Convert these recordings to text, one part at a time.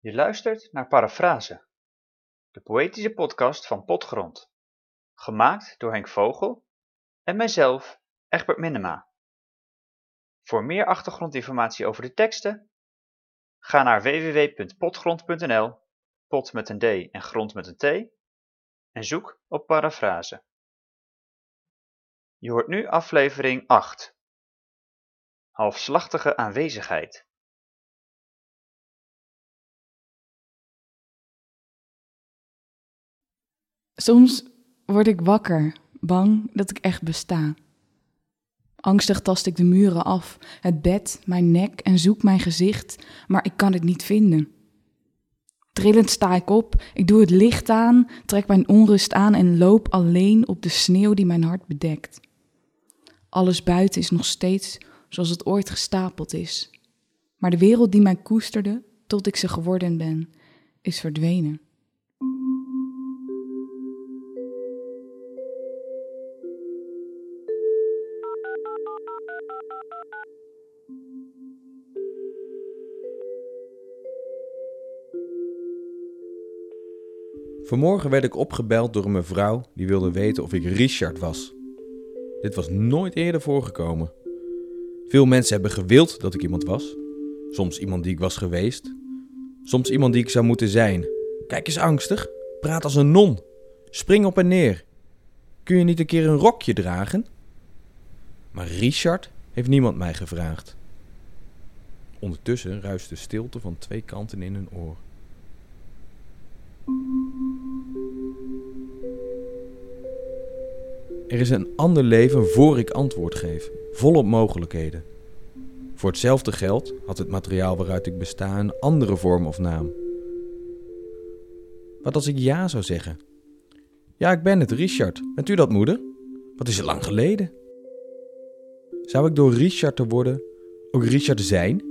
Je luistert naar Parafrase, de poëtische podcast van Potgrond, gemaakt door Henk Vogel en mijzelf, Egbert Minema. Voor meer achtergrondinformatie over de teksten, ga naar www.potgrond.nl, pot met een d en grond met een t, en zoek op Parafrase. Je hoort nu aflevering 8. Halfslachtige aanwezigheid. Soms word ik wakker, bang dat ik echt besta. Angstig tast ik de muren af, het bed, mijn nek en zoek mijn gezicht, maar ik kan het niet vinden. Trillend sta ik op, ik doe het licht aan, trek mijn onrust aan en loop alleen op de sneeuw die mijn hart bedekt. Alles buiten is nog steeds zoals het ooit gestapeld is. Maar de wereld die mij koesterde tot ik ze geworden ben, is verdwenen. Vanmorgen werd ik opgebeld door een mevrouw die wilde weten of ik Richard was. Dit was nooit eerder voorgekomen. Veel mensen hebben gewild dat ik iemand was. Soms iemand die ik was geweest. Soms iemand die ik zou moeten zijn. Kijk eens angstig. Praat als een non. Spring op en neer. Kun je niet een keer een rokje dragen? Maar Richard heeft niemand mij gevraagd. Ondertussen ruist de stilte van twee kanten in hun oor. Er is een ander leven voor ik antwoord geef, volop mogelijkheden. Voor hetzelfde geld had het materiaal waaruit ik besta een andere vorm of naam. Wat als ik ja zou zeggen? Ja, ik ben het, Richard. Bent u dat, moeder? Wat is het lang geleden? Zou ik door Richard te worden ook Richard zijn?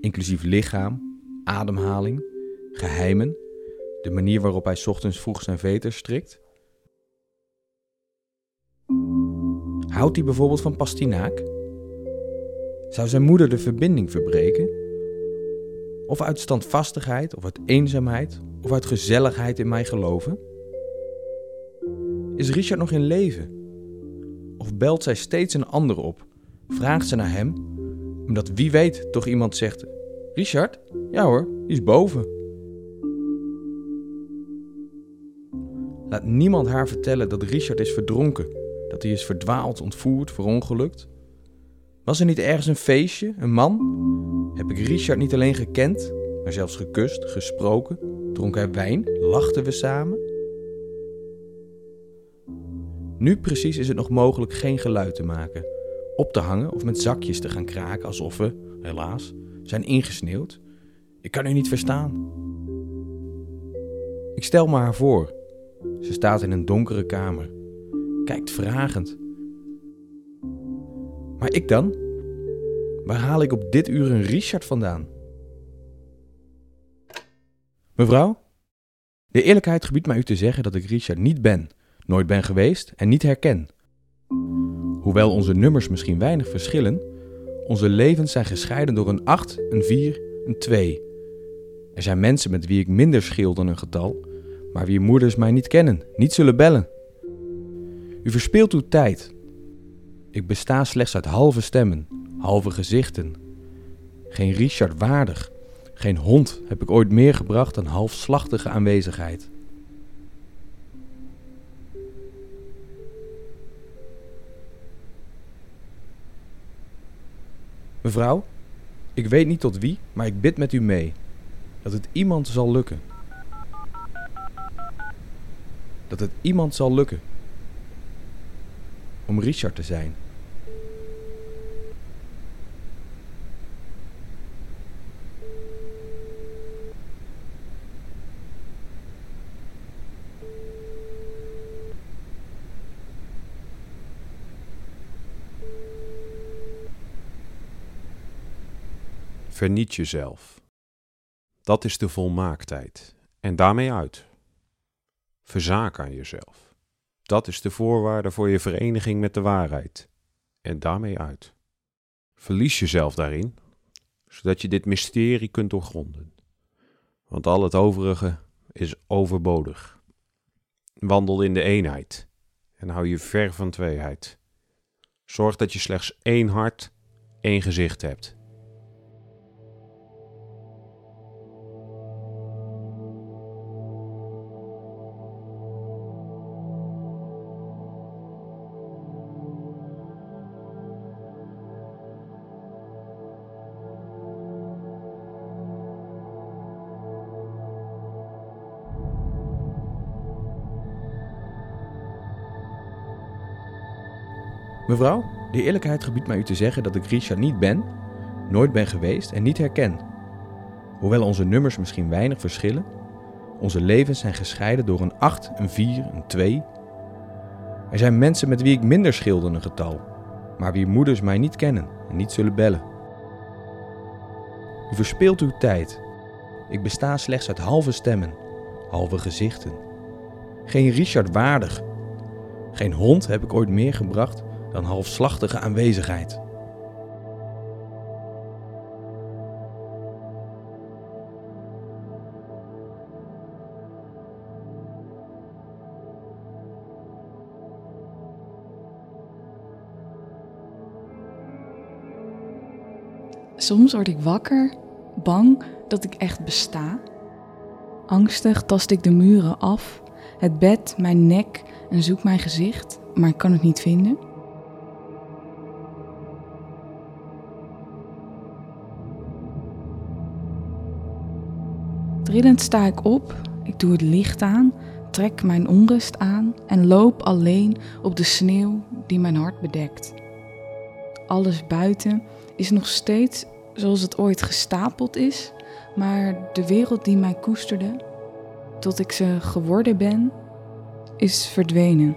Inclusief lichaam, ademhaling, geheimen, de manier waarop hij ochtends vroeg zijn veters strikt? Houdt hij bijvoorbeeld van pastinaak? Zou zijn moeder de verbinding verbreken? Of uit standvastigheid, of uit eenzaamheid, of uit gezelligheid in mij geloven? Is Richard nog in leven? Of belt zij steeds een ander op? Vraagt ze naar hem? Omdat wie weet toch iemand zegt: Richard? Ja hoor, die is boven. Laat niemand haar vertellen dat Richard is verdronken dat hij is verdwaald, ontvoerd, verongelukt? Was er niet ergens een feestje, een man? Heb ik Richard niet alleen gekend, maar zelfs gekust, gesproken? Dronk hij wijn? Lachten we samen? Nu precies is het nog mogelijk geen geluid te maken, op te hangen of met zakjes te gaan kraken alsof we, helaas, zijn ingesneeuwd. Ik kan u niet verstaan. Ik stel me haar voor. Ze staat in een donkere kamer kijkt vragend. Maar ik dan? Waar haal ik op dit uur een Richard vandaan? Mevrouw, de eerlijkheid gebiedt mij u te zeggen dat ik Richard niet ben, nooit ben geweest en niet herken. Hoewel onze nummers misschien weinig verschillen, onze levens zijn gescheiden door een 8, een 4, een 2. Er zijn mensen met wie ik minder scheel dan een getal, maar wie moeders mij niet kennen, niet zullen bellen. U verspeelt uw tijd. Ik besta slechts uit halve stemmen, halve gezichten. Geen Richard waardig, geen hond heb ik ooit meer gebracht dan halfslachtige aanwezigheid. Mevrouw, ik weet niet tot wie, maar ik bid met u mee. Dat het iemand zal lukken. Dat het iemand zal lukken om Richard te zijn. Verniet jezelf. Dat is de volmaaktheid. En daarmee uit. Verzaak aan jezelf. Dat is de voorwaarde voor je vereniging met de waarheid. En daarmee uit. Verlies jezelf daarin, zodat je dit mysterie kunt doorgronden. want al het overige is overbodig. Wandel in de eenheid en hou je ver van tweeheid. Zorg dat je slechts één hart, één gezicht hebt. Mevrouw, de eerlijkheid gebiedt mij u te zeggen dat ik Richard niet ben, nooit ben geweest en niet herken. Hoewel onze nummers misschien weinig verschillen, onze levens zijn gescheiden door een 8, een 4, een 2. Er zijn mensen met wie ik minder schil dan een getal, maar wie moeders mij niet kennen en niet zullen bellen. U verspeelt uw tijd. Ik besta slechts uit halve stemmen, halve gezichten. Geen Richard waardig. Geen hond heb ik ooit meer gebracht dan halfslachtige aanwezigheid. Soms word ik wakker, bang dat ik echt besta. Angstig tast ik de muren af, het bed, mijn nek en zoek mijn gezicht, maar ik kan het niet vinden. Trillend sta ik op, ik doe het licht aan, trek mijn onrust aan en loop alleen op de sneeuw die mijn hart bedekt. Alles buiten is nog steeds zoals het ooit gestapeld is, maar de wereld die mij koesterde, tot ik ze geworden ben, is verdwenen.